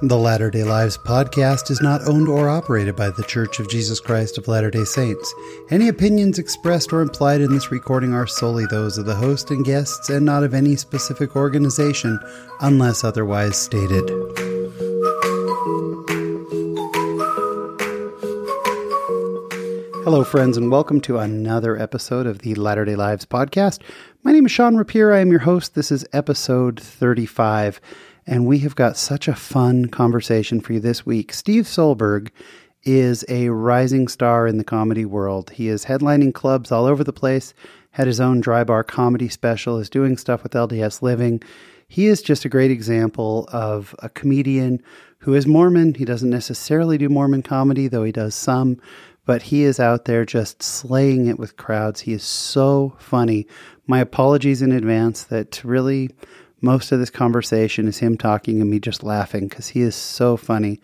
The Latter day Lives podcast is not owned or operated by The Church of Jesus Christ of Latter day Saints. Any opinions expressed or implied in this recording are solely those of the host and guests and not of any specific organization unless otherwise stated. Hello, friends, and welcome to another episode of the Latter day Lives podcast. My name is Sean Rapier. I am your host. This is episode 35, and we have got such a fun conversation for you this week. Steve Soelberg is a rising star in the comedy world. He is headlining clubs all over the place, had his own dry bar comedy special, is doing stuff with LDS Living. He is just a great example of a comedian who is Mormon. He doesn't necessarily do Mormon comedy, though he does some but he is out there just slaying it with crowds. He is so funny. My apologies in advance that really most of this conversation is him talking and me just laughing because he is so funny.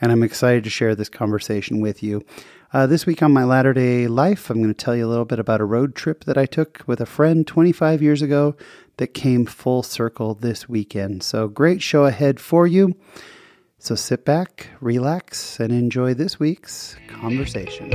And I'm excited to share this conversation with you. Uh, this week on my latter day life, I'm going to tell you a little bit about a road trip that I took with a friend 25 years ago that came full circle this weekend. So, great show ahead for you. So sit back, relax, and enjoy this week's conversation.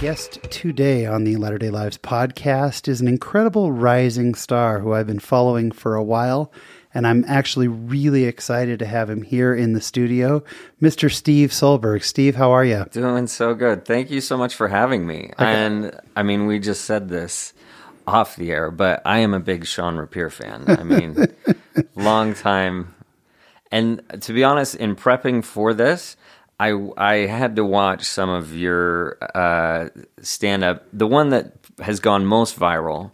Guest today on the Latter day Lives podcast is an incredible rising star who I've been following for a while and I'm actually really excited to have him here in the studio, Mr. Steve Soelberg. Steve, how are you? Doing so good. Thank you so much for having me. Okay. And I mean, we just said this off the air, but I am a big Sean Rapier fan. I mean, long time. And to be honest, in prepping for this, I I had to watch some of your uh, stand up. The one that has gone most viral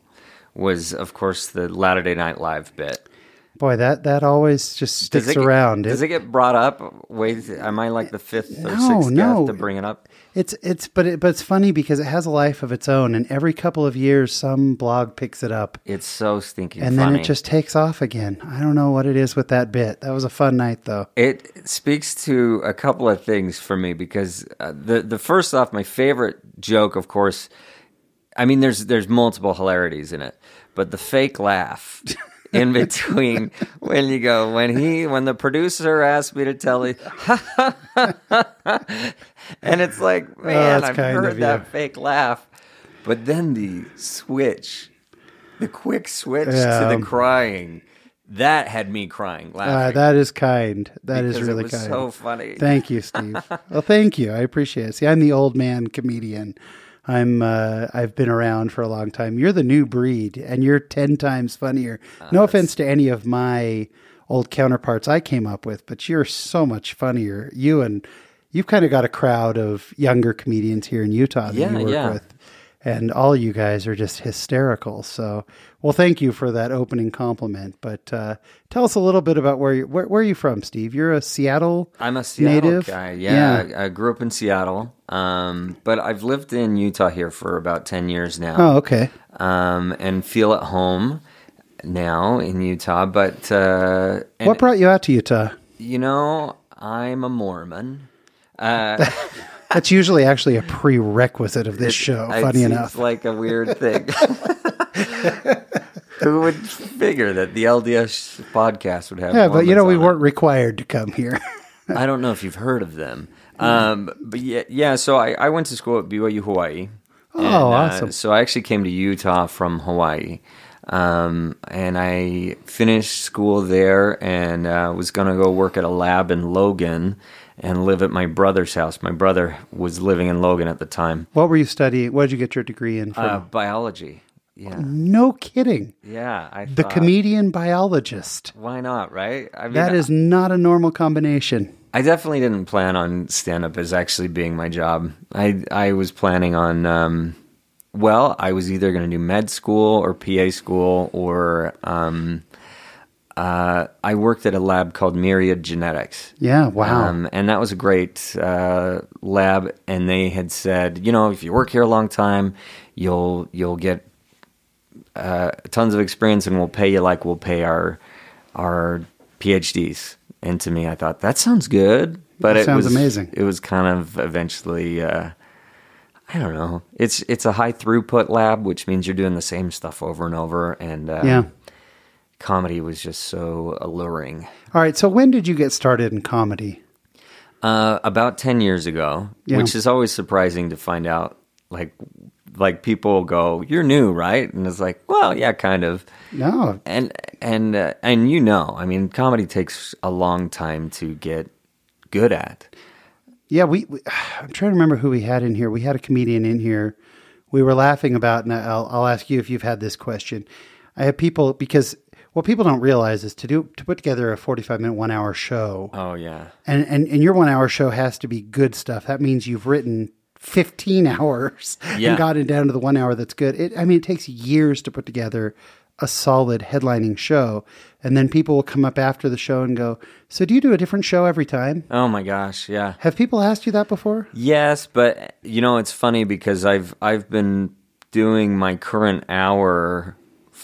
was, of course, the Latter Day Night Live bit. Boy, that that always just sticks does around. Get, does it get brought up? Wait, am I like the fifth or no, sixth no. to bring it up? It's it's but it, but it's funny because it has a life of its own, and every couple of years, some blog picks it up. It's so stinking, and funny. then it just takes off again. I don't know what it is with that bit. That was a fun night, though. It speaks to a couple of things for me because uh, the the first off, my favorite joke, of course. I mean, there's there's multiple hilarities in it, but the fake laugh. in between when you go when he when the producer asked me to tell you and it's like oh, man oh, i've heard that fake laugh but then the switch the quick switch yeah. to the crying that had me crying uh, laughing. Uh, that is kind. That is really kind. So funny. Thank you, Steve. well, thank you. I appreciate it. See, I'm the old man comedian. I'm uh, I've been around for a long time. You're the new breed, and you're ten times funnier. Uh, no offense to any of my old counterparts I came up with, but you're so much funnier. You and you've kind of got a crowd of younger comedians here in Utah that yeah, you work yeah. with and all you guys are just hysterical. So, well, thank you for that opening compliment. But uh, tell us a little bit about where you where, where, are you from, Steve? You're a Seattle. I'm a Seattle native? guy. Yeah, yeah. I, I, grew up in Seattle, um, but I've lived in Utah here for about ten years now. Oh, okay. Um, and feel at home now in Utah. But uh, what brought you out to Utah? You know, I'm a Mormon. Uh, That's usually actually a prerequisite of this it, show. It funny enough, like a weird thing. Who would figure that the LDS podcast would have? Yeah, but you know we weren't required to come here. I don't know if you've heard of them, um, but yeah, yeah. So I, I went to school at BYU Hawaii. Oh, and, uh, awesome! Uh, so I actually came to Utah from Hawaii. Um, and I finished school there and uh, was going to go work at a lab in Logan and live at my brother's house. My brother was living in Logan at the time. What were you studying? What did you get your degree in? From? Uh, biology. Yeah. No kidding. Yeah, I the comedian biologist. Why not? Right? I mean, that is not a normal combination. I definitely didn't plan on stand up as actually being my job. I I was planning on. Um, well, I was either going to do med school or PA school or um, uh, I worked at a lab called Myriad Genetics. Yeah, wow. Um, and that was a great uh, lab. And they had said, you know, if you work here a long time, you'll you'll get uh, tons of experience, and we'll pay you like we'll pay our our PhDs. And to me, I thought that sounds good, but that it sounds was amazing. It was kind of eventually. Uh, I don't know. It's it's a high throughput lab, which means you're doing the same stuff over and over. And uh, Yeah. Comedy was just so alluring. All right. So when did you get started in comedy? Uh, about ten years ago, Yeah. which is always surprising to find out. Like, like people go, "You're new, right?" And it's like, "Well, yeah, kind of." No. And and uh, and you know, I mean, comedy takes a long time to get good at. Yeah, we, we. I'm trying to remember who we had in here. We had a comedian in here. We were laughing about, and I'll, I'll ask you if you've had this question. I have people because what people don't realize is to do to put together a 45 minute, one hour show, Oh yeah, and and and your one hour show has to be good stuff. That means you've written 15 hours Yeah. and gotten down to the one hour that's good. It, I mean, it takes years to put together a solid headlining show, and then people will come up after the show and go, "So do you do a different show every time?" oh my gosh, yeah. Have people asked you that before? Yes, but you know it's funny because I've I've been doing my current hour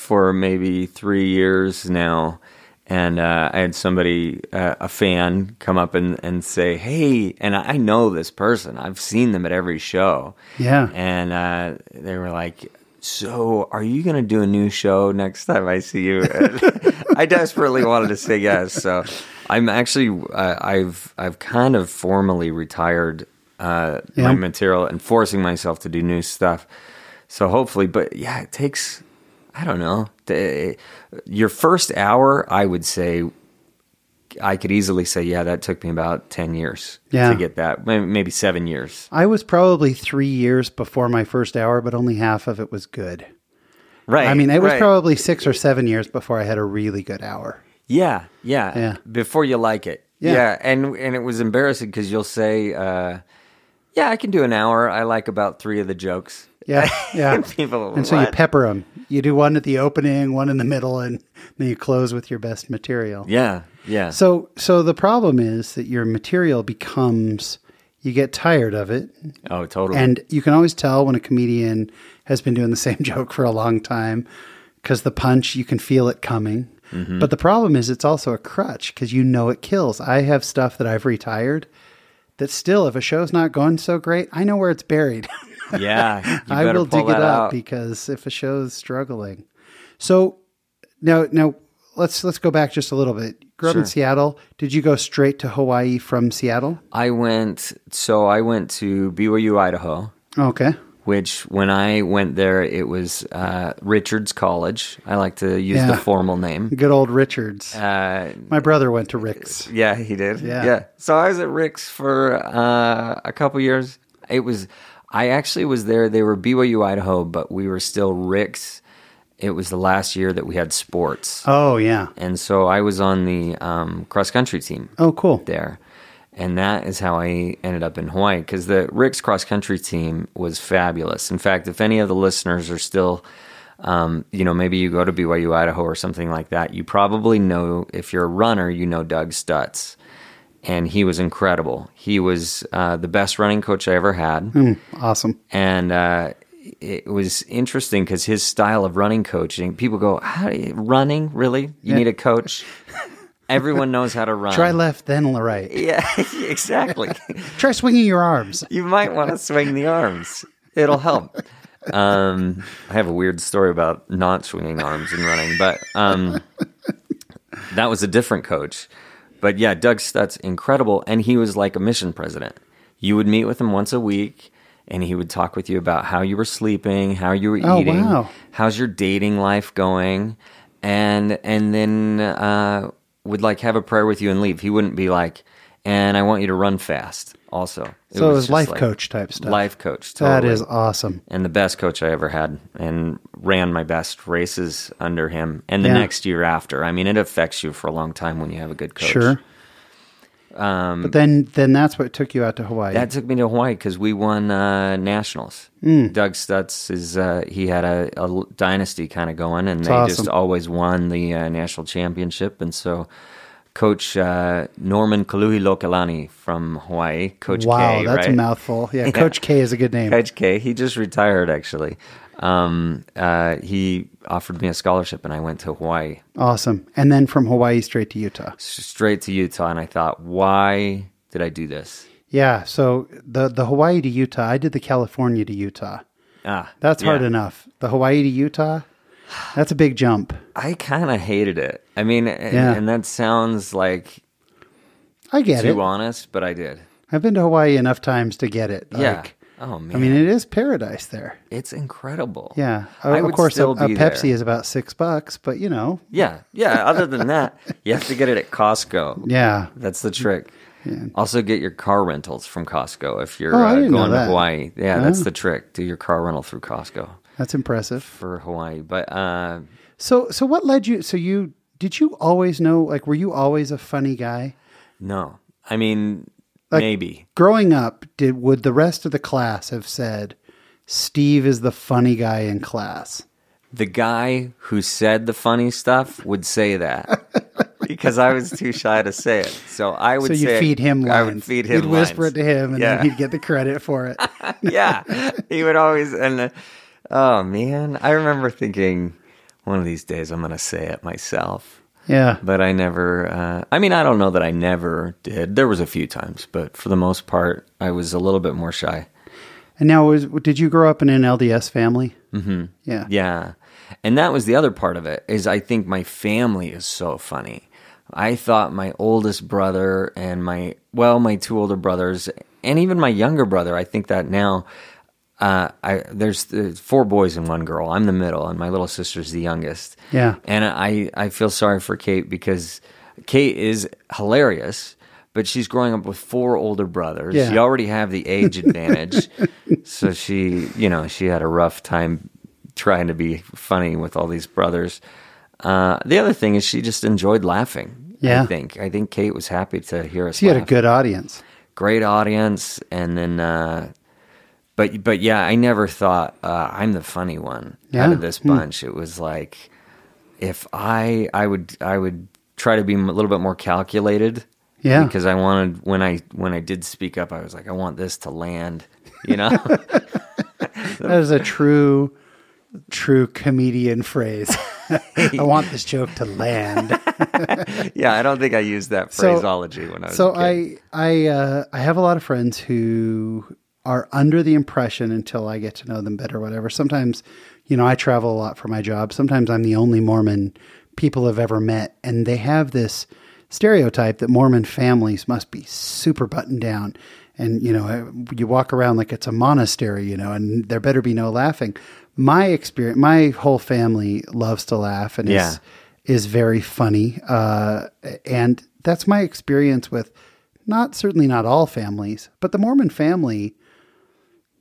for maybe three years now, and uh, I had somebody, uh, a fan, come up and, and say, "Hey," and I know this person. I've seen them at every show. Yeah. and uh, they were like. So, are you going to do a new show next time I see you? I desperately wanted to say yes. So, I'm actually uh, I've I've kind of formally retired uh, Yeah. my material and forcing myself to do new stuff. So hopefully, but yeah, it takes I don't know the, your first hour. I would say I could easily say yeah, that took me about ten years Yeah. to get that, maybe seven years. I was probably three years before my first hour, but only half of it was good. Right. I mean, it was right. probably six or seven years before I had a really good hour. Yeah, yeah, Yeah. Before you like it, Yeah. yeah, and and it was embarrassing because you'll say, uh, "Yeah, I can do an hour. I like about three of the jokes." Yeah, yeah. People, and so you pepper them. You do one at the opening, one in the middle, and then you close with your best material. Yeah, yeah. So, so the problem is that your material becomes you get tired of it, oh, totally. and you can always tell when a comedian has been doing the same joke for a long time because the punch you can feel it coming. Mm-hmm. But the problem is it's also a crutch because you know it kills. I have stuff that I've retired that still, if a show's not going so great, I know where it's buried. yeah, I will dig it up out. because if a show's struggling. So now, now let's let's go back just a little bit. Grew up in Seattle. Did you go straight to Hawaii from Seattle? I went. So I went to BYU, Idaho. Okay. Which, when I went there, it was uh, Richards College. I like to use Yeah. the formal name. Good old Richards. Uh, My brother went to Rick's. Yeah, he did. Yeah. Yeah. So I was at Rick's for uh, a couple years. It was, I actually was there. They were BYU Idaho, but we were still Rick's. It was the last year that we had sports. Oh yeah. And so I was on the um, cross country team Oh cool. there. And that is how I ended up in Hawaii because the Rick's cross country team was fabulous. In fact, if any of the listeners are still, um, you know, maybe you go to BYU Idaho or something like that, you probably know, if you're a runner, you know Doug Stutz. And he was incredible. He was uh, the best running coach I ever had Mm, awesome. and uh, it was interesting because his style of running coaching, people go, "How do you, running? Really? You need a coach? Everyone knows how to run. Try left, then right. yeah, exactly. Try swinging your arms. you might want to swing the arms. It'll help. Um, I have a weird story about not swinging arms and running, but um, that was a different coach. But yeah, Doug Stutz, incredible, and he was like a mission president. You would meet with him once a week, and he would talk with you about how you were sleeping, how you were Oh, eating, wow. how's your dating life going, and and then uh, would like have a prayer with you and leave. He wouldn't be like, and I want you to run fast. Also, So it was life like coach type stuff. Life coach. That totally. is awesome. and the best coach I ever had, and ran my best races under him. And the Yeah. next year after, I mean, it affects you for a long time when you have a good coach. Sure. but then, then that's what took you out to Hawaii. Um, That took me to Hawaii because we won uh, nationals. Hmm. Doug Stutz is uh, he had a dynasty kind of going, and they awesome. just always won the uh, national championship. And so, Coach uh, Norman Kaluhiokalani from Hawaii, Coach wow, K, that's right? a mouthful. Yeah, Coach K is a good name. Coach K, he just retired actually. Um, uh, he offered me a scholarship, and I went to Hawaii, Awesome. And then from Hawaii straight to Utah. straight to Utah. And I thought, why did I do this? Yeah. So the the Hawaii to Utah, I did the California to Utah. Ah, That's hard enough. The Hawaii to Utah, that's a big jump. I kind of hated it. I mean, and, Yeah. and that sounds like I get too it. honest, but I did. I've been to Hawaii enough times to get it. yeah. Like, Oh man, I mean, it is paradise there. it's incredible. Yeah. I of course, a, a Pepsi there. is about six bucks, but you know, Yeah, yeah. Other than that, you have to get it at Costco. yeah. That's the trick. Also, get your car rentals from Costco if you're Oh, uh, going to. Hawaii. Yeah, that's Oh. the trick. Do your car rental through Costco That's impressive. for Hawaii. But uh, So, so what led you? So you did you always know? Like, were you always a funny guy? no, I mean Like- maybe. Growing up, did would the rest of the class have said, "Steve is the funny guy in class"? The guy who said the funny stuff would say that because I was too shy to say it. So I would So you feed him lines. I would feed him You'd whisper lines. it to him, and Yeah. then he'd get the credit for it. yeah, he would always. And uh, oh man, I remember thinking one of these days I'm going to say it myself. yeah. But I never. Uh, I mean, I don't know that I never did. There was a few times, but for the most part, I was a little bit more shy. And now, was did you grow up in an LDS family? Mm-hmm. Yeah. Yeah. And that was the other part of it is I think my family is so funny. I thought my oldest brother and my well, my two older brothers and even my younger brother, I think that now uh, I there's uh, four boys and one girl. I'm the middle and my little sister's the youngest. Yeah. And I I feel sorry for Kate because Kate is hilarious. But she's growing up with four older brothers. Yeah. You already have the age advantage. so she, you know, she had a rough time trying to be funny with all these brothers. Uh, the other thing is she just enjoyed laughing. Yeah. I think. I think Kate was happy to hear us. She you had a good audience. great audience, and then, uh, but but yeah, I never thought uh, I'm the funny one Yeah. out of this Hmm. bunch. It was like if I I would I would try to be a little bit more calculated. Yeah. because I wanted when I when I did speak up, I was like, I want this to land. You know. That is a true, true comedian phrase. I want this joke to land. yeah, I don't think I used that So- phraseology when I was. So. I I uh, I have a lot of friends who are under the impression until I get to know them better, whatever. Sometimes, you know, I travel a lot for my job. Sometimes I'm the only Mormon people have ever met, and they have this stereotype that Mormon families must be super buttoned down. And you know, you walk around like it's a monastery, you know, and there better be no laughing. My experience, my whole family loves to laugh, and Yeah. is is very funny. Uh, and that's my experience with not certainly not all families, but the Mormon family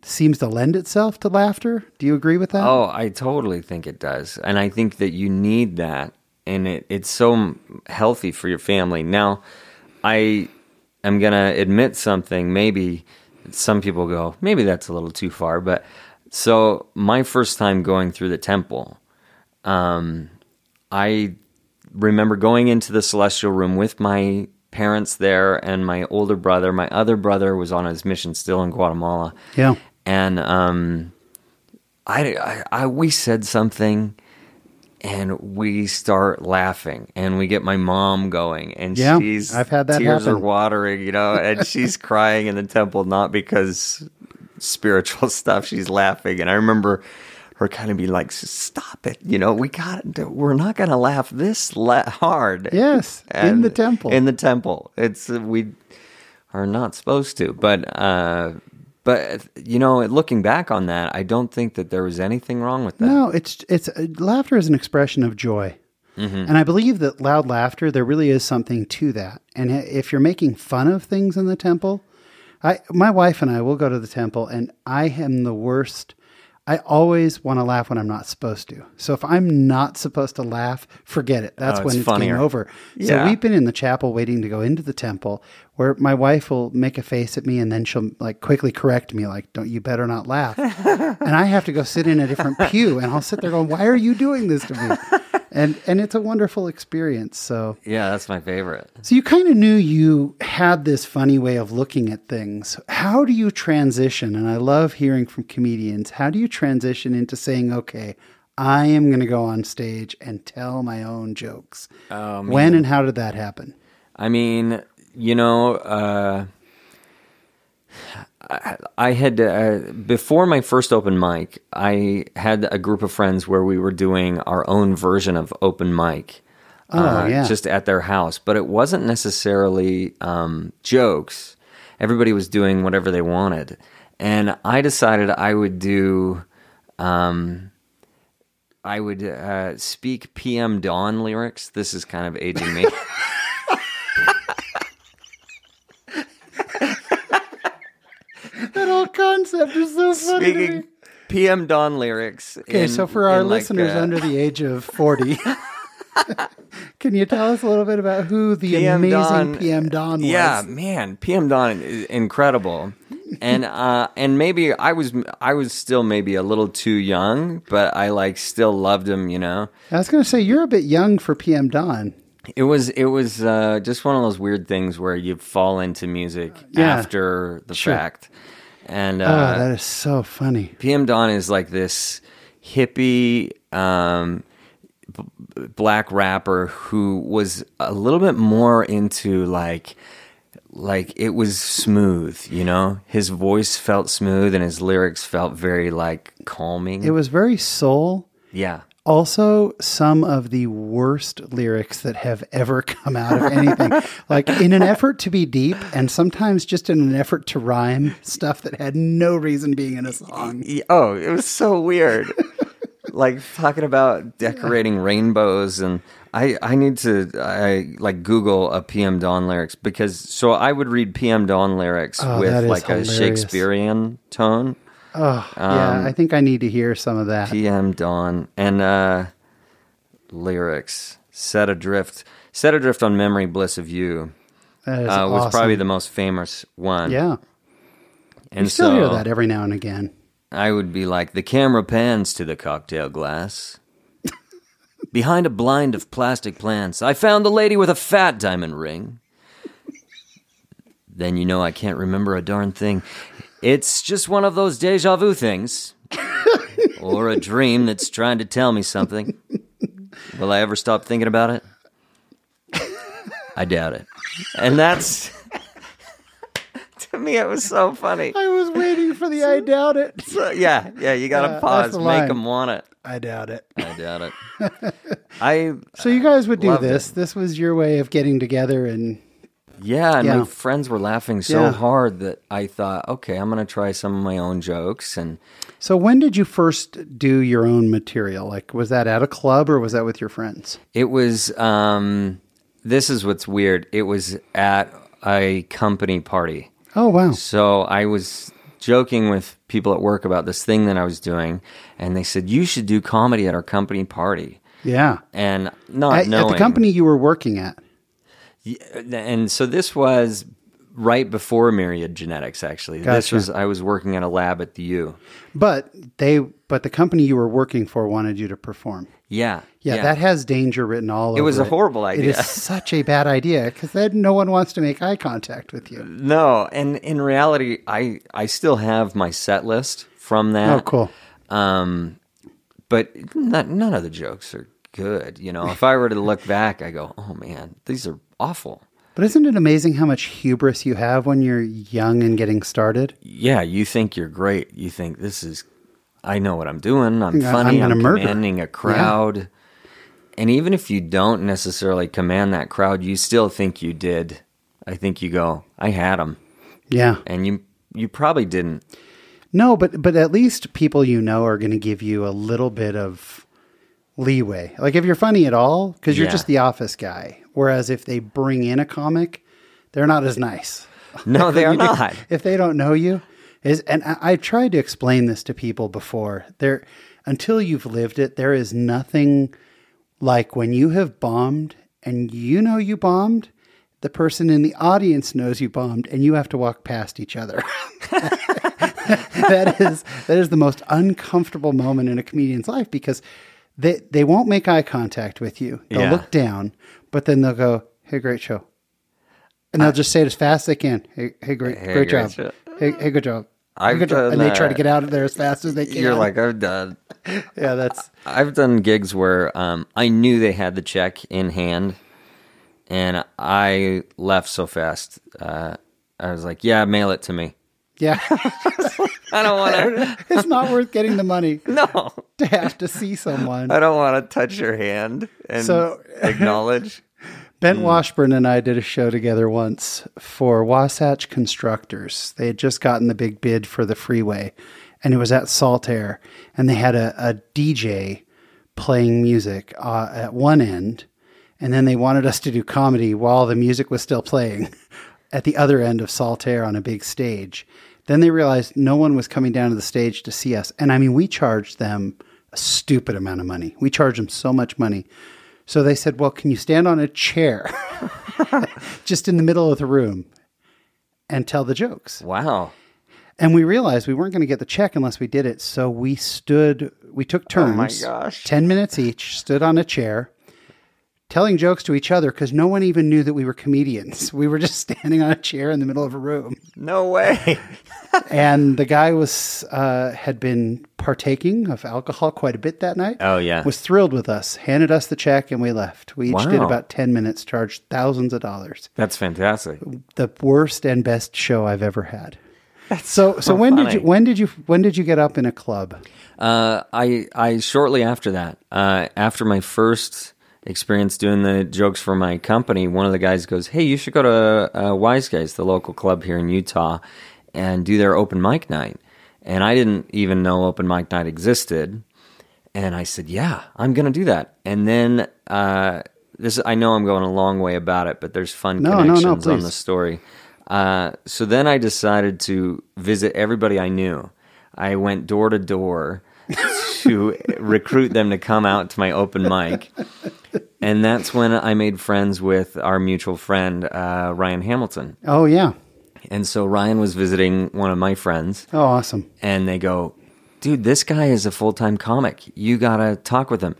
seems to lend itself to laughter. Do you agree with that? Oh, I totally think it does. And I think that you need that. And it, it's so healthy for your family. Now, I am going to admit something. Maybe some people go, maybe that's a little too far. But so, my first time going through the temple, um, I remember going into the celestial room with my parents there and my older brother. My other brother was on his mission still in Guatemala Yeah. And um, I, I, I we said something, and we start laughing, and we get my mom going, and Yeah, she's I've had that tears are watering, you know, and she's crying in the temple not because spiritual stuff, she's laughing, and I remember. Her kind of be like, stop it! You know, we got. We're not going to laugh this la- hard. Yes, in the temple. In the temple, it's we are not supposed to. But uh, but you know, looking back on that, I don't think that there was anything wrong with that. No, it's it's uh, laughter is an expression of joy. And I believe that loud laughter, there really is something to that. And if you're making fun of things in the temple, I my wife and I will go to the temple, and I am the worst. I always want to laugh when I'm not supposed to. So if I'm not supposed to laugh, forget it. That's Oh, when it's it's game over. So we've been in the chapel waiting to go into the temple, where my wife will make a face at me, and then she'll like quickly correct me, like, "Don't you better not laugh." and I have to go sit in a different pew, and I'll sit there going, "Why are you doing this to me?" And and it's a wonderful experience. So Yeah, that's my favorite. so you kind of knew you had this funny way of looking at things. How do you transition? And I love hearing from comedians. How do you transition into saying, "Okay, I am going to go on stage and tell my own jokes"? Oh, when and how did that happen? I mean, you know, uh, I had uh, before my first open mic. I had a group of friends where we were doing our own version of open mic. uh, Oh, yeah. just at their house, but it wasn't necessarily um, jokes. Everybody was doing whatever they wanted, and I decided I would do. Um, I would uh, speak PM Dawn lyrics. This is kind of aging me. That whole concept is so funny. Speaking PM Dawn lyrics. Okay, in- so for our in like, listeners uh, under the age of 40, can you tell us a little bit about who the PM amazing Dawn- PM Dawn was? Yeah, man, PM Dawn is incredible. and uh and maybe I was I was still maybe a little too young, but I like still loved him, you know. I was going to say, you're a bit young for PM Dawn. It was it was uh just one of those weird things where you fall into music Yeah. after the Sure. fact. And Oh, uh that is so funny. PM Dawn is like this hippie um, b- black rapper who was a little bit more into like like it was smooth, you know. His voice felt smooth and his lyrics felt very like calming. It was very soul. yeah. Also, some of the worst lyrics that have ever come out of anything. like, in an effort to be deep, and sometimes just in an effort to rhyme stuff that had no reason being in a song. Oh, it was so weird. like talking about decorating rainbows and I, I need to I like Google a PM Dawn lyrics because so I would read PM Dawn lyrics Oh, with like a hilarious. Shakespearean tone. Oh, yeah. I think I need to hear some of that. PM Dawn and uh lyrics. Set adrift Set adrift on memory bliss of you That is uh, was probably the most famous one. Yeah. and You still so hear that every now and again. I would be like, the camera pans to the cocktail glass. Behind a blind of plastic plants, I found the lady with a fat diamond ring. Then you know I can't remember a darn thing. It's just one of those deja vu things. or a dream that's trying to tell me something. Will I ever stop thinking about it? I doubt it. And that's. to me, it was so funny. I was waiting for the I doubt it. So, yeah, yeah, you got to Yeah, pause, make line. them want it. I doubt it. I doubt it. I So you guys would do this. This was your way of getting together and yeah, and Yeah. my friends were laughing so Yeah. hard that I thought, okay, I'm gonna try some of my own jokes, and So when did you first do your own material? Like was that at a club or was that with your friends? it was. um This is what's weird. It was at a company party. Oh wow. So I was joking with people at work about this thing that I was doing, and they said you should do comedy at our company party. Yeah. And not At, at the company you were working at. And so this was right before Myriad Genetics. Actually, this was I was working at a lab at the U. But they but the company you were working for wanted you to perform. Yeah, Yeah, that has danger written all over It was a horrible idea. It is such a bad idea because then no one wants to make eye contact with you. no, and in reality, I I still have my set list from that. Oh, cool. Um, but not, none of the jokes are good. You know, if I were to look back, I go, oh man, these are awful. But isn't it amazing how much hubris you have when you're young and getting started? Yeah, you think you're great. You think this is, I know what I'm doing. I'm Yeah, funny. I'm I'm, gonna murder. commanding a crowd. And even if you don't necessarily command that crowd, you still think you did. I think you go, I had them, Yeah. and you you probably didn't. No, but but at least people you know are going to give you a little bit of leeway. Like if you're funny at all, because you're Yeah. just the office guy. Whereas if they bring in a comic, they're not as nice. No, they are not. if they don't know you is and I, I tried to explain this to people before there until you've lived it there is nothing like when you have bombed and you know you bombed the person in the audience knows you bombed and you have to walk past each other that is that is the most uncomfortable moment in a comedian's life because they they won't make eye contact with you they'll Yeah. look down but then they'll go hey great show and they'll just say it as fast as they can. Hey, hey, great, Hey, great, great job. show. Hey, hey, good job. I've good job. done And they try to get out of there as fast as they can. You're like, I'm done. yeah, that's I've done gigs where um, I knew they had the check in hand, and I left so fast. Uh, I was like, "Yeah, mail it to me." Yeah. I don't want to. it's not worth getting the money No, to have to see someone. I don't want to touch your hand and So- acknowledge. Ben Washburn and I did a show together once for Wasatch Constructors. They had just gotten the big bid for the freeway, and it was at Saltair. And they had a, a DJ playing music uh, at one end, and then they wanted us to do comedy while the music was still playing at the other end of Saltair on a big stage. Then they realized no one was coming down to the stage to see us. And I mean, we charged them a stupid amount of money. We charged them so much money. So they said, Well, can you stand on a chair just in the middle of the room and tell the jokes? Wow. And we realized we weren't going to get the check unless we did it. So we stood, we took turns, Oh my gosh. 10 minutes each, stood on a chair, telling jokes to each other because no one even knew that we were comedians. We were just standing on a chair in the middle of a room. No way. And the guy was, uh, had been partaking of alcohol quite a bit that night. Oh, yeah. Was thrilled with us, handed us the check, and we left. We each did about 10 minutes, charged thousands of dollars. That's fantastic. The worst and best show I've ever had. so, so so when did you when did you when did you get up in a club? Uh, I I shortly after that, uh, after my first experience doing the jokes for my company, one of the guys goes, "Hey, you should go to uh, Wise Guys, the local club here in Utah, and do their open mic night." And I didn't even know open mic night existed, and I said, "Yeah, I'm going to do that." And then uh, this, I know I'm going a long way about it, but there's fun No, no, no, connections on the story. Uh, so then I decided to visit everybody I knew. I went door to door to recruit them to come out to my open mic. And that's when I made friends with our mutual friend, uh, Ryan Hamilton. Oh yeah. And so Ryan was visiting one of my friends, Oh awesome. and they go, Dude, this guy is a full time comic. You got to talk with him.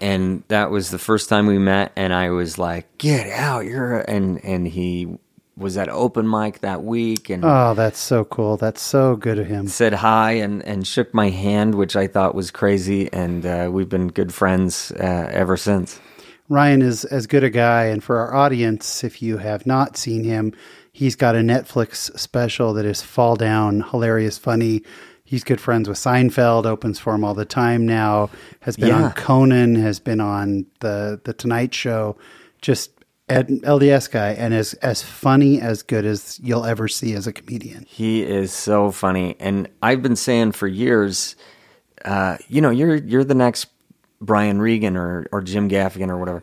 And that was the first time we met, and I was like, Get out. You're, and, and he was at open mic that week and Oh, that's so cool. That's so good of him. said hi and, and shook my hand, which I thought was crazy. And uh, we've been good friends uh, ever since. Ryan is as good a guy, and for our audience, if you have not seen him, he's got a Netflix special that is fall down, hilarious, funny. He's good friends with Seinfeld, opens for him all the time now. Has been Yeah. on Conan, has been on the the Tonight Show. Just LDS guy, and as as funny as good as you'll ever see as a comedian. He is so funny, and I've been saying for years, uh, you know, you're you're the next Brian Regan or or Jim Gaffigan or whatever,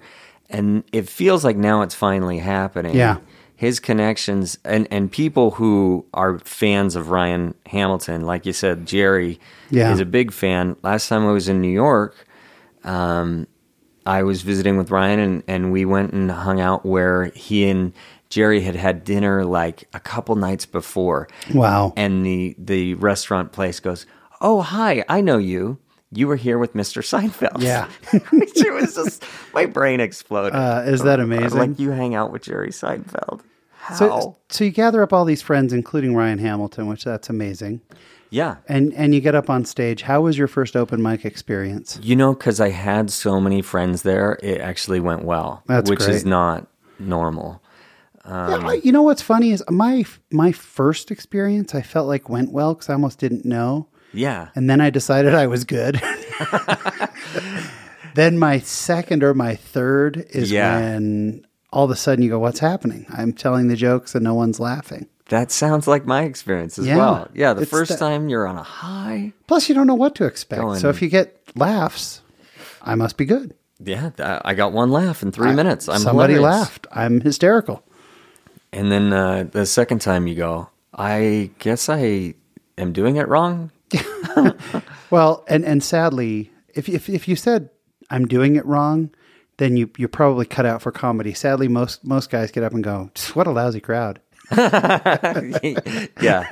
and it feels like now it's finally happening. Yeah. his connections and and people who are fans of Ryan Hamilton, like you said, Jerry Yeah. is a big fan. Last time I was in New York, um, I was visiting with Ryan, and, and we went and hung out where he and Jerry had had dinner like a couple nights before. Wow. And the the restaurant place goes, "Oh, hi, I know you. You were here with Mr. Seinfeld." Yeah. Which it was just my brain exploded. Uh, is that amazing? Like you hang out with Jerry Seinfeld. How? So, so you gather up all these friends, including Ryan Hamilton, which that's amazing. yeah. And and you get up on stage. How was your first open mic experience? You know, because I had so many friends there, it actually went well, That's which is not normal. Yeah, um, you know what's funny is my my first experience I felt like went well because I almost didn't know, Yeah. and then I decided I was good. then my second or my third is Yeah. when all of a sudden you go, "What's happening?" I'm telling the jokes and no one's laughing. That sounds like my experience as Yeah. well. Yeah, the first time you're on a high. Plus, you don't know what to expect. Going- So if you get laughs, I must be good. Yeah, I got one laugh in three minutes. I'm Somebody hilarious. laughed. I'm hysterical. And then uh, the second time you go, I guess I am doing it wrong. Well, and and sadly, if if if you said I'm doing it wrong, then you you're probably cut out for comedy. Sadly, most most guys get up and go, "What a lousy crowd." yeah,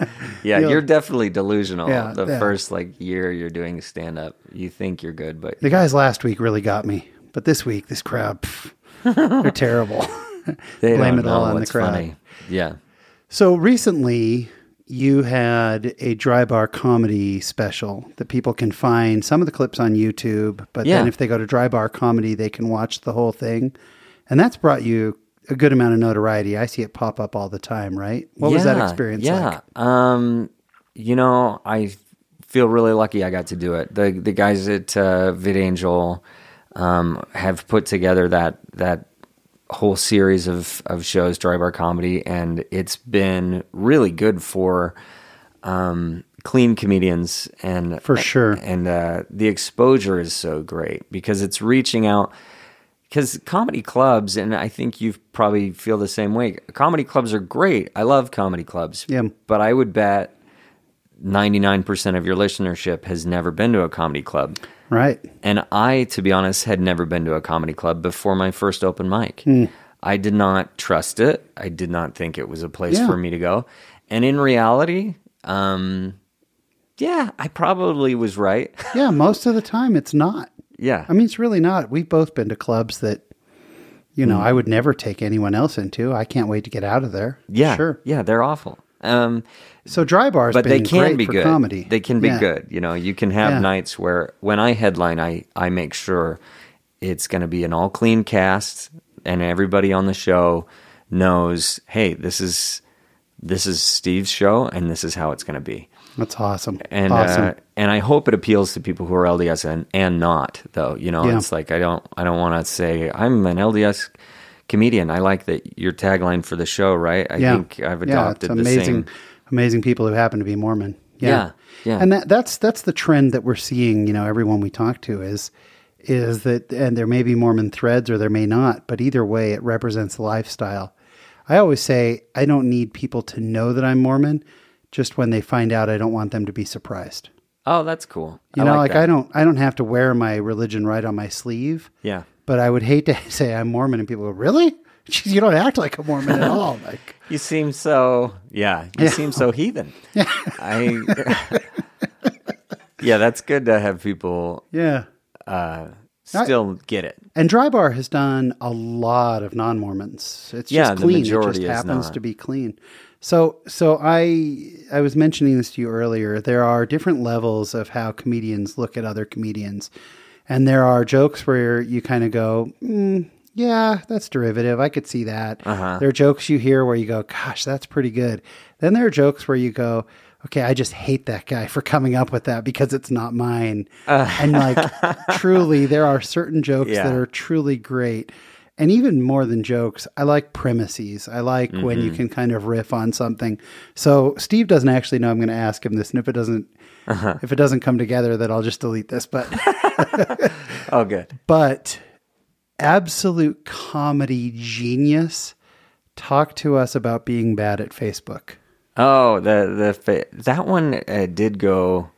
yeah, you're definitely delusional. Yeah, the yeah. first like year you're doing stand up, you think you're good, but The guys last week really got me, but this week, this crowd, pff, they're terrible. they Blame it all on the crowd. funny. Yeah, So recently, you had a dry bar comedy special that people can find some of the clips on YouTube, but then if they go to dry bar comedy, they can watch the whole thing. And that's brought you a good amount of notoriety. I see it pop up all the time, right? What was that experience yeah. like? Um, you know, I feel really lucky I got to do it. The the guys at uh, VidAngel um, have put together that that whole series of of shows, Dry Bar Comedy, and it's been really good for um, clean comedians and For sure. And uh, the exposure is so great because it's reaching out. Because comedy clubs, and I think you probably feel the same way. Comedy clubs are great. I love comedy clubs. Yeah. But I would bet 99% of your listenership has never been to a comedy club. Right. And I, to be honest, had never been to a comedy club before my first open mic. Hmm. I did not trust it. I did not think it was a place Yeah. for me to go. And in reality, um, yeah, I probably was right. Yeah, most of the time it's not. yeah. I mean, it's really not. We've both been to clubs that, you know, I would never take anyone else into. I can't wait to get out of there. yeah. Sure. Yeah, they're awful. Um, So dry bars, but they can be good. comedy. They can be Yeah. good. You know, you can have Yeah. nights where when I headline, I I make sure it's going to be an all clean cast, and everybody on the show knows, hey, this is this is Steve's show, and this is how it's going to be. That's awesome. And awesome. uh, and I hope it appeals to people who are LDS and and not though. You know, Yeah. it's like I don't I don't want to say I'm an LDS comedian. I like that your tagline for the show, right? I yeah. think I've yeah, adopted it's the amazing, same. amazing people who happen to be Mormon. Yeah. Yeah, yeah. And that, that's, that's the trend that we're seeing, you know, everyone we talk to is, is that, and there may be Mormon threads or there may not, but either way, it represents lifestyle. I always say, I don't need people to know that I'm Mormon. Just when they find out, I don't want them to be surprised. Oh, that's cool. You I know, like, like. I don't, I don't have to wear my religion right on my sleeve. Yeah. But I would hate to say I'm Mormon and people go, really? Jeez, you don't act like a Mormon at all. Like, You seem so yeah. You Yeah. seem so heathen. I yeah, that's good to have people yeah. uh, still get it. And Dry Bar has done a lot of non Mormons. It's Yeah, just the clean. majority it just happens not. to be clean. So, so I I was mentioning this to you earlier. There are different levels of how comedians look at other comedians, and there are jokes where you kind of go, mm, "Yeah, that's derivative. I could see that." Uh-huh. There are jokes you hear where you go, "Gosh, that's pretty good." Then there are jokes where you go. Okay, I just hate that guy for coming up with that because it's not mine. And like, truly, there are certain jokes Yeah. that are truly great. And even more than jokes, I like premises. I like when Mm-hmm. you can kind of riff on something. So Steve doesn't actually know I'm going to ask him this, and if it doesn't, Uh-huh. if it doesn't come together, then I'll just delete this. But Oh good. but absolute comedy genius. Talk to us about being bad at Facebook. Oh, the the fa- that one uh, did go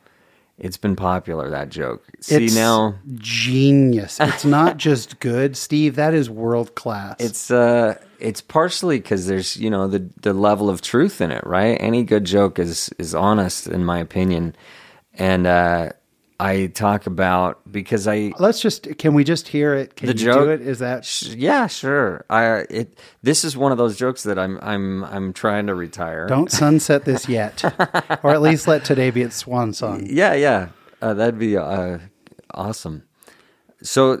it's been popular that joke. See It's now genius. It's not just good, Steve. That is world class. it's uh it's partially cuz there's, you know, the the level of truth in it, right? Any good joke is is honest in my opinion. And uh I talk about because I Let's just. Can we just hear it? Can The you joke- do it? Is that Sh- Yeah, sure. I it this is one of those jokes that I'm I'm I'm trying to retire. Don't sunset this yet, or at least let today be its swan song. Yeah, yeah. Uh, that'd be uh, awesome. So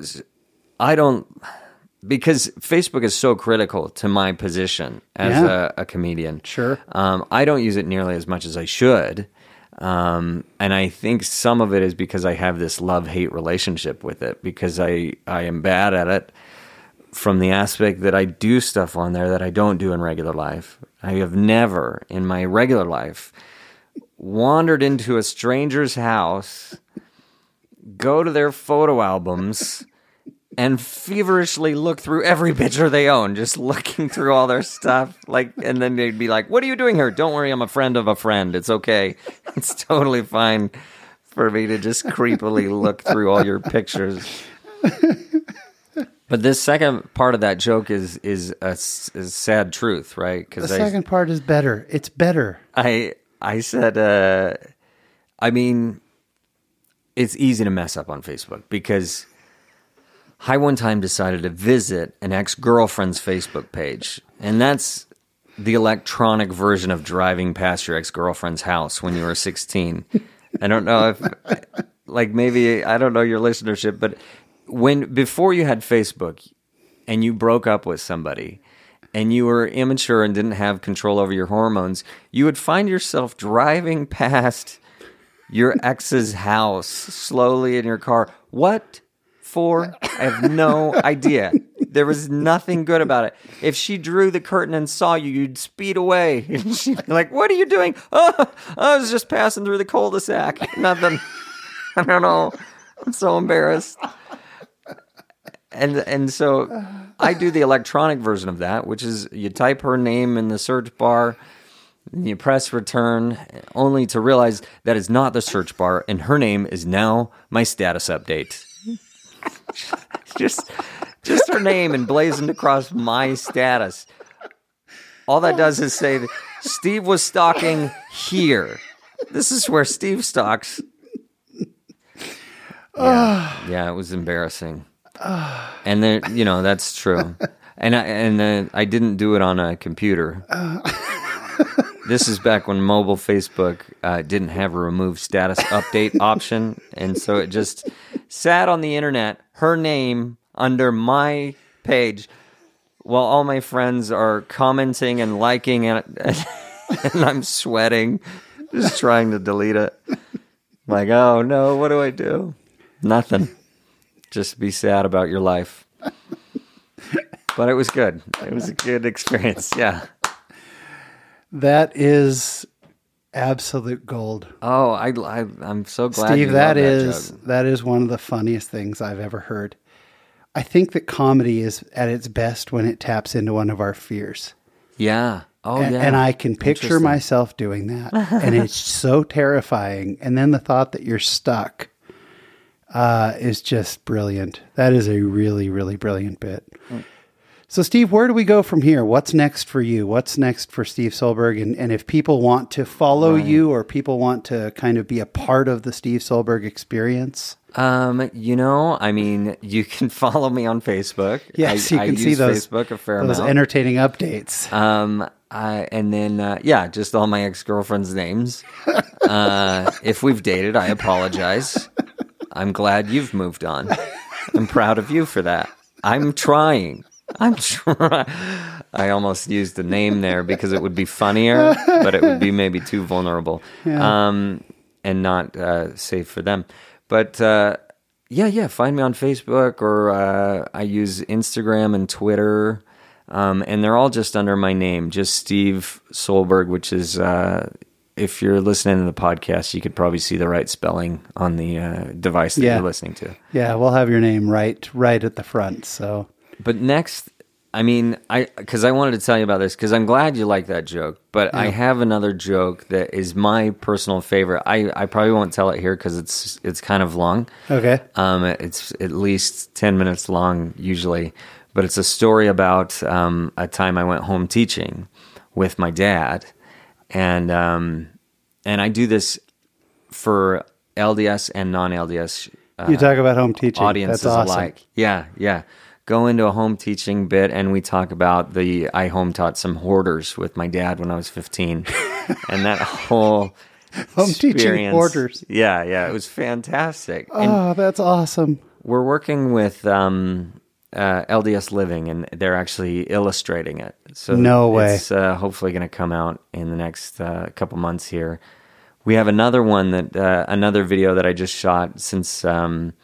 I don't because Facebook is so critical to my position as Yeah. a, a comedian. Sure. Um, I don't use it nearly as much as I should. Um, and I think some of it is because I have this love hate relationship with it because I, I am bad at it from the aspect that I do stuff on there that I don't do in regular life. I have never in my regular life wandered into a stranger's house, go to their photo albums, and feverishly look through every picture they own, just looking through all their stuff. Like, and then they'd be like, "What are you doing here? Don't worry, I'm a friend of a friend. It's okay. It's totally fine for me to just creepily look through all your pictures." But this second part of that joke is is a, is sad truth, right? The Because I second part is better. It's better. I I said, uh, I mean, it's easy to mess up on Facebook because I one time decided to visit an ex girlfriend's Facebook page, and that's the electronic version of driving past your ex girlfriend's house when you were 16. I don't know if, like, maybe, I don't know your listenership, but when, before you had Facebook and you broke up with somebody, and you were immature and didn't have control over your hormones, you would find yourself driving past your ex's house slowly in your car. What for? I have no idea. There was nothing good about it. If she drew the curtain and saw you, you'd speed away. She'd be like, What are you doing? Oh, I was just passing through the cul de sac. Nothing. I don't know. I'm so embarrassed. And and so I do the electronic version of that, which is you type her name in the search bar, and you press return, only to realize that is not the search bar, and her name is now my status update. Just just her name emblazoned across my status. All that does is say Steve was stalking here. This is where Steve stalks. Yeah, yeah it was embarrassing. And then you know that's true. And I and uh, I didn't do it on a computer. This is back when mobile Facebook uh, didn't have a remove status update option, and so it just sat on the internet. Her name under my page, while all my friends are commenting and liking it, and I'm sweating, just trying to delete it. Like, oh no, what do I do? Nothing. Just be sad about your life. But it was good. It was a good experience. Yeah. That is absolute gold. Oh, I, I I'm so glad. Steve, that that is that is one of the funniest things I've ever heard. I think that comedy is at its best when it taps into one of our fears. yeah. Oh and, yeah. and I can picture myself doing that. and it's so terrifying. And then the thought that you're stuck uh, is just brilliant. That is a really, really brilliant bit. Mm. So, Steve, where do we go from here? What's next for you? What's next for Steve Soelberg? And, and if people want to follow you or people want to kind of be a part of the Steve Soelberg experience, Um, you know, I mean, you can follow me on Facebook. yes, I, you I can see use those, Facebook a fair those amount. entertaining updates. Um, I, and then uh, yeah, just all my ex girlfriends' names. Uh, if we've dated, I apologize. I'm glad you've moved on. I'm proud of you for that. I'm trying. I'm trying. I almost used the name there because it would be funnier, but it would be maybe too vulnerable, um, and not uh, safe for them. But uh, yeah, yeah, find me on Facebook or uh, I use Instagram and Twitter. Um, and they're all just under my name, just Steve Soelberg, which is, uh, if you're listening to the podcast, you could probably see the right spelling on the uh, device that Yeah. you're listening to. Yeah, we'll have your name right right at the front. So But next, I mean, I because I wanted to tell you about this because I'm glad you like that joke. But I have another joke that is my personal favorite. I, I probably won't tell it here because it's it's kind of long. okay, Um, it's at least 10 minutes long, usually. But it's a story about um, a time I went home teaching with my dad. And, um, and I do this for LDS and non LDS uh, you talk about home teaching. audiences That's awesome. alike. Yeah, yeah. Go into a home teaching bit, and we talk about the I home taught some hoarders with my dad when I was 15. and that whole. Home teaching hoarders. Yeah, yeah. It was fantastic. And Oh, that's awesome. we're working with um, uh, LDS Living, and they're actually illustrating it. So No way. It's uh, hopefully going to come out in the next uh, couple months here. We have another one that uh, another video that I just shot since um,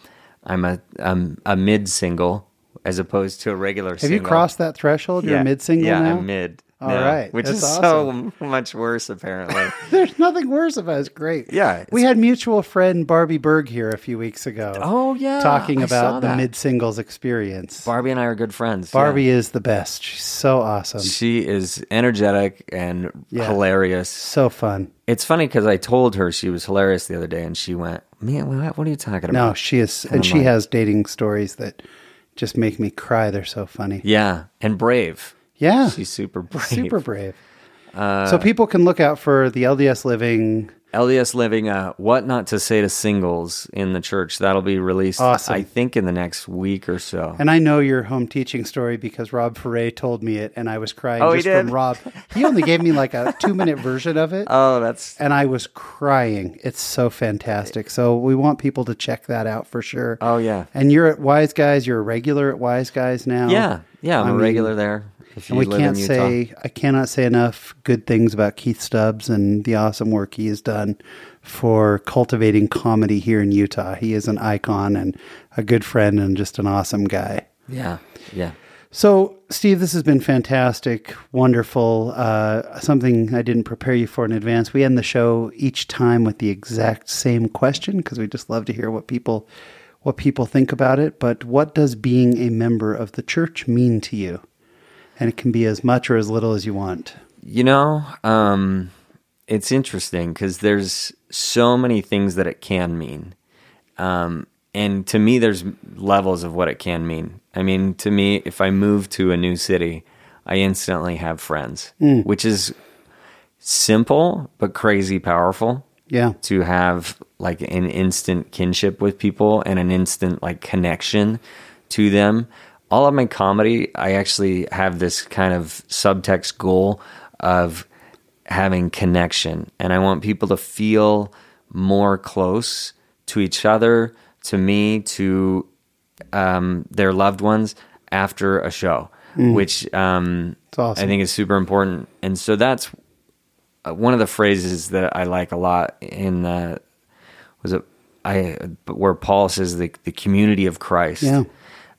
I'm a um, a mid single as opposed to a regular. Single. Have you crossed that threshold? You're mid single yeah, now. I'm mid. All now, right, which that's is so much worse apparently. There's nothing worse about it. It's great. Yeah, We had mutual friend Barbie Berg here a few weeks ago. oh yeah, talking I about the mid singles experience. Barbie and I are good friends. yeah. Barbie is the best. She's so awesome. She is energetic and Yeah. hilarious. So fun. It's funny because I told her she was hilarious the other day, and she went, "Man, what, what are you talking about? No, she is, and I'm she like- has dating stories that just make me cry. They're so funny. Yeah, and brave. Yeah, She's super brave. super brave. Uh, so people can look out for the LDS Living. LDS Living, uh, what not to say to singles in the church. That'll be released, Awesome. I think, in the next week or so. And I know your home teaching story because Rob Foray told me it, and I was crying Oh, he just from? Rob. He only gave me like a two minute version of it. oh, that's and I was crying. It's so fantastic. So we want people to check that out for sure. oh yeah, And you're at Wise Guys. You're a regular at Wise Guys now. yeah, yeah. I'm I a mean, regular there. And we can't say I cannot say enough good things about Keith Stubbs and the awesome work he has done for cultivating comedy here in Utah. He is an icon and a good friend and just an awesome guy. Yeah, yeah. So, Steve, this has been fantastic, wonderful. Uh, something I didn't prepare you for in advance. We end the show each time with the exact same question because we just love to hear what people what people think about it. But what does being a member of the church mean to you? And it can be as much or as little as you want. You know, um, it's interesting because there's so many things that it can mean. Um, and to me, there's levels of what it can mean. I mean, to me, if I move to a new city, I instantly have friends, which is simple but crazy powerful Yeah. to have like an instant kinship with people and an instant like connection to them. All of my comedy, I actually have this kind of subtext goal of having connection and I want people to feel more close to each other, to me, to um, their loved ones after a show, which um, awesome. I think is super important. And so that's uh, one of the phrases that I like a lot in the was it I where Paul says the the community of Christ. Yeah.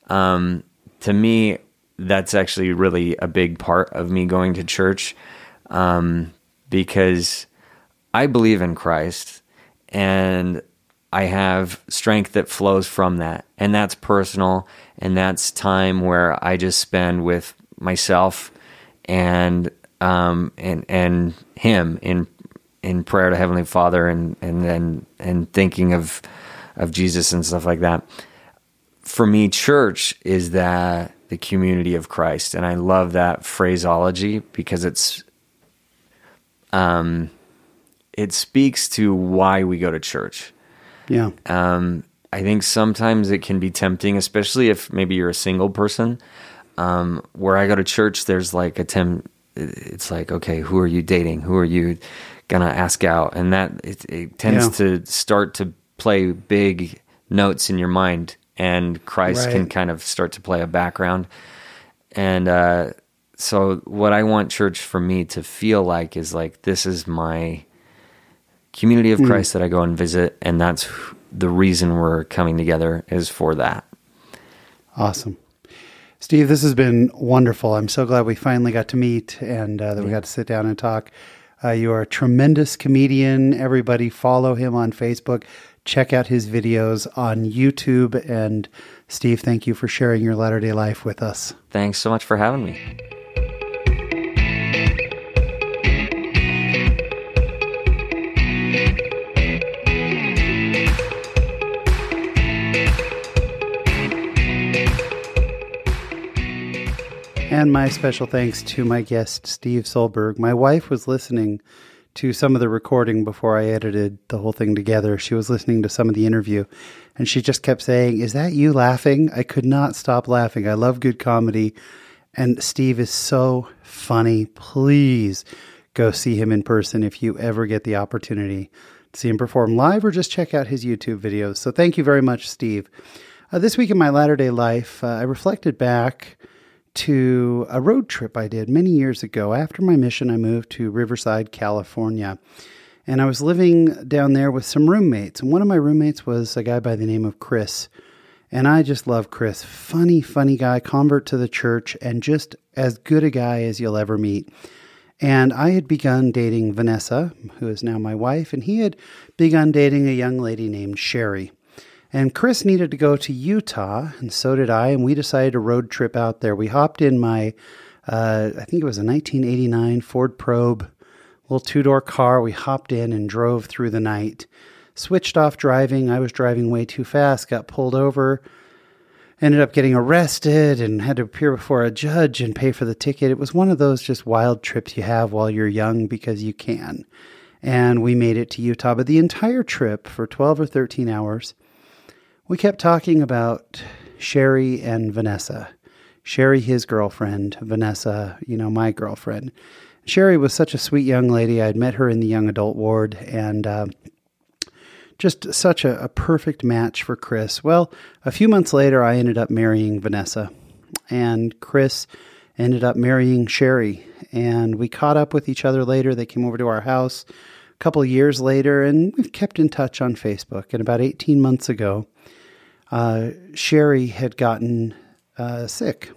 Um, to me, that's actually really a big part of me going to church, um, because I believe in Christ and I have strength that flows from that, and that's personal, and that's time where I just spend with myself and um and and him in in prayer to Heavenly Father and and then and thinking of of Jesus and stuff like that. For me, church is that the community of Christ, and I love that phraseology because it's um it speaks to why we go to church. Yeah. Um, I think sometimes it can be tempting, especially if maybe you're a single person. Um, where I go to church, there's like a tem- It's like, okay, who are you dating? Who are you gonna ask out? And that it, it tends Yeah. to start to play big notes in your mind, and Christ Right. can kind of start to play a background. And uh, so, what I want church for me to feel like is like this is my community of Christ that I go and visit, and that's the reason we're coming together is for that. Awesome. Steve, this has been wonderful. I'm so glad we finally got to meet and uh, that we got to sit down and talk. Uh, you are a tremendous comedian. Everybody follow him on Facebook. Check out his videos on YouTube. And Steve, thank you for sharing your Latter day life with us. Thanks so much for having me. And my special thanks to my guest, Steve Soelberg. My wife was listening to some of the recording before I edited the whole thing together. She was listening to some of the interview and she just kept saying, Is that you laughing? I could not stop laughing. I love good comedy. And Steve is so funny. Please go see him in person if you ever get the opportunity to see him perform live or just check out his YouTube videos. So thank you very much, Steve. Uh, this week in my latter day life, uh, I reflected back to a road trip I did many years ago. After my mission, I moved to Riverside, California. And I was living down there with some roommates. And one of my roommates was a guy by the name of Chris. And I just love Chris. Funny, funny guy, convert to the church, and just as good a guy as you'll ever meet. And I had begun dating Vanessa, who is now my wife, and he had begun dating a young lady named Sherry. And Chris needed to go to Utah, and so did I, and we decided to road trip out there. We hopped in my, uh, I think it was a 1989 Ford Probe, little two door car. We hopped in and drove through the night. Switched off driving. I was driving way too fast, got pulled over, ended up getting arrested, and had to appear before a judge and pay for the ticket. It was one of those just wild trips you have while you're young because you can. And we made it to Utah. But the entire trip, for 12 or 13 hours, we kept talking about Sherry and Vanessa. Sherry, his girlfriend, Vanessa, you know, my girlfriend. Sherry was such a sweet young lady. I'd met her in the young adult ward and uh, just such a, a perfect match for Chris. Well, a few months later, I ended up marrying Vanessa. And Chris ended up marrying Sherry. And we caught up with each other later. They came over to our house a couple years later, and we've kept in touch on Facebook. And about 18 months ago, uh, Sherry had gotten uh, sick,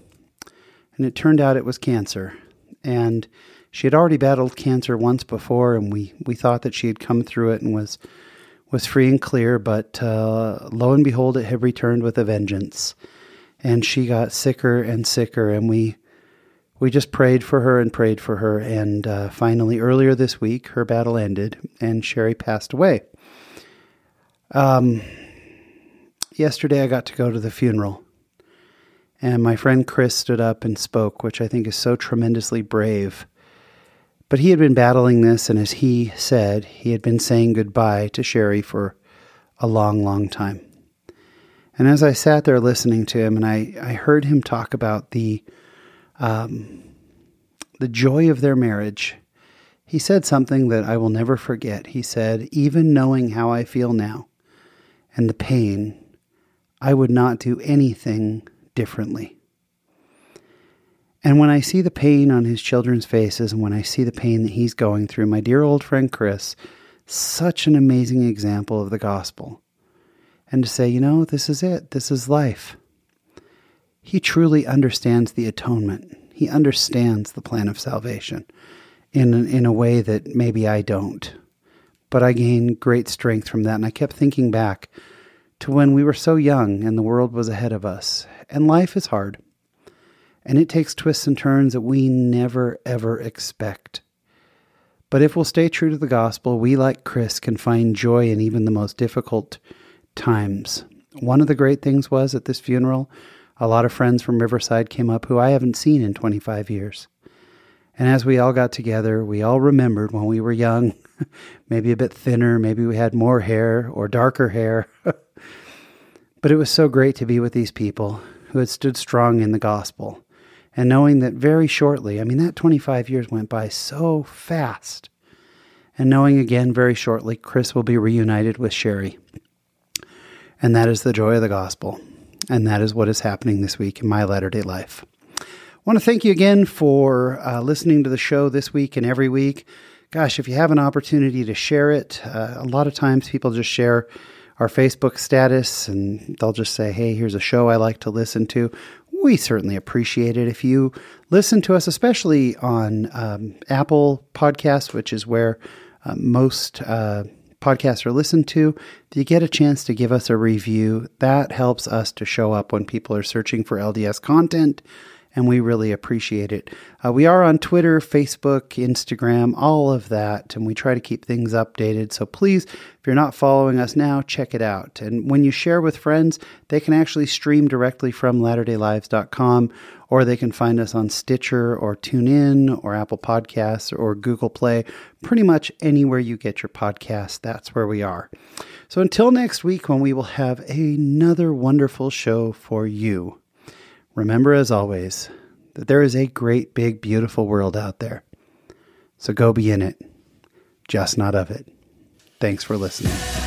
and it turned out it was cancer. And she had already battled cancer once before, and we, we thought that she had come through it and was was free and clear. But uh, lo and behold, it had returned with a vengeance, and she got sicker and sicker. And we we just prayed for her and prayed for her, and uh, finally, earlier this week, her battle ended, and Sherry passed away. Um, yesterday, I got to go to the funeral. And my friend Chris stood up and spoke, which I think is so tremendously brave. But he had been battling this, and as he said, he had been saying goodbye to Sherry for a long, long time. And as I sat there listening to him, and I, I heard him talk about the um, the joy of their marriage, he said something that I will never forget. He said, Even knowing how I feel now and the pain, I would not do anything differently. And when I see the pain on his children's faces and when I see the pain that he's going through, my dear old friend Chris, such an amazing example of the gospel. And to say, you know, this is it, this is life. He truly understands the atonement. He understands the plan of salvation in, in a way that maybe I don't. But I gain great strength from that. And I kept thinking back to when we were so young and the world was ahead of us. And life is hard and it takes twists and turns that we never ever expect. But if we'll stay true to the gospel, we, like Chris, can find joy in even the most difficult times. One of the great things was at this funeral, a lot of friends from Riverside came up who I haven't seen in 25 years. And as we all got together, we all remembered when we were young, maybe a bit thinner, maybe we had more hair or darker hair. but it was so great to be with these people who had stood strong in the gospel and knowing that very shortly, I mean, that 25 years went by so fast, and knowing again very shortly, Chris will be reunited with Sherry. And that is the joy of the gospel. And that is what is happening this week in my latter day life. I want to thank you again for uh, listening to the show this week and every week. Gosh, if you have an opportunity to share it, uh, a lot of times people just share our Facebook status and they'll just say, hey, here's a show I like to listen to we certainly appreciate it if you listen to us, especially on um, Apple Podcasts, which is where uh, most uh, podcasts are listened to. If you get a chance to give us a review, that helps us to show up when people are searching for LDS content and we really appreciate it. Uh, we are on Twitter, Facebook, Instagram, all of that, and we try to keep things updated. So please, if you're not following us now, check it out. And when you share with friends, they can actually stream directly from latterdaylives.com, or they can find us on Stitcher or TuneIn or Apple Podcasts or Google Play. Pretty much anywhere you get your podcast, that's where we are. So until next week, when we will have another wonderful show for you. Remember, as always, that there is a great, big, beautiful world out there. So go be in it, just not of it. Thanks for listening.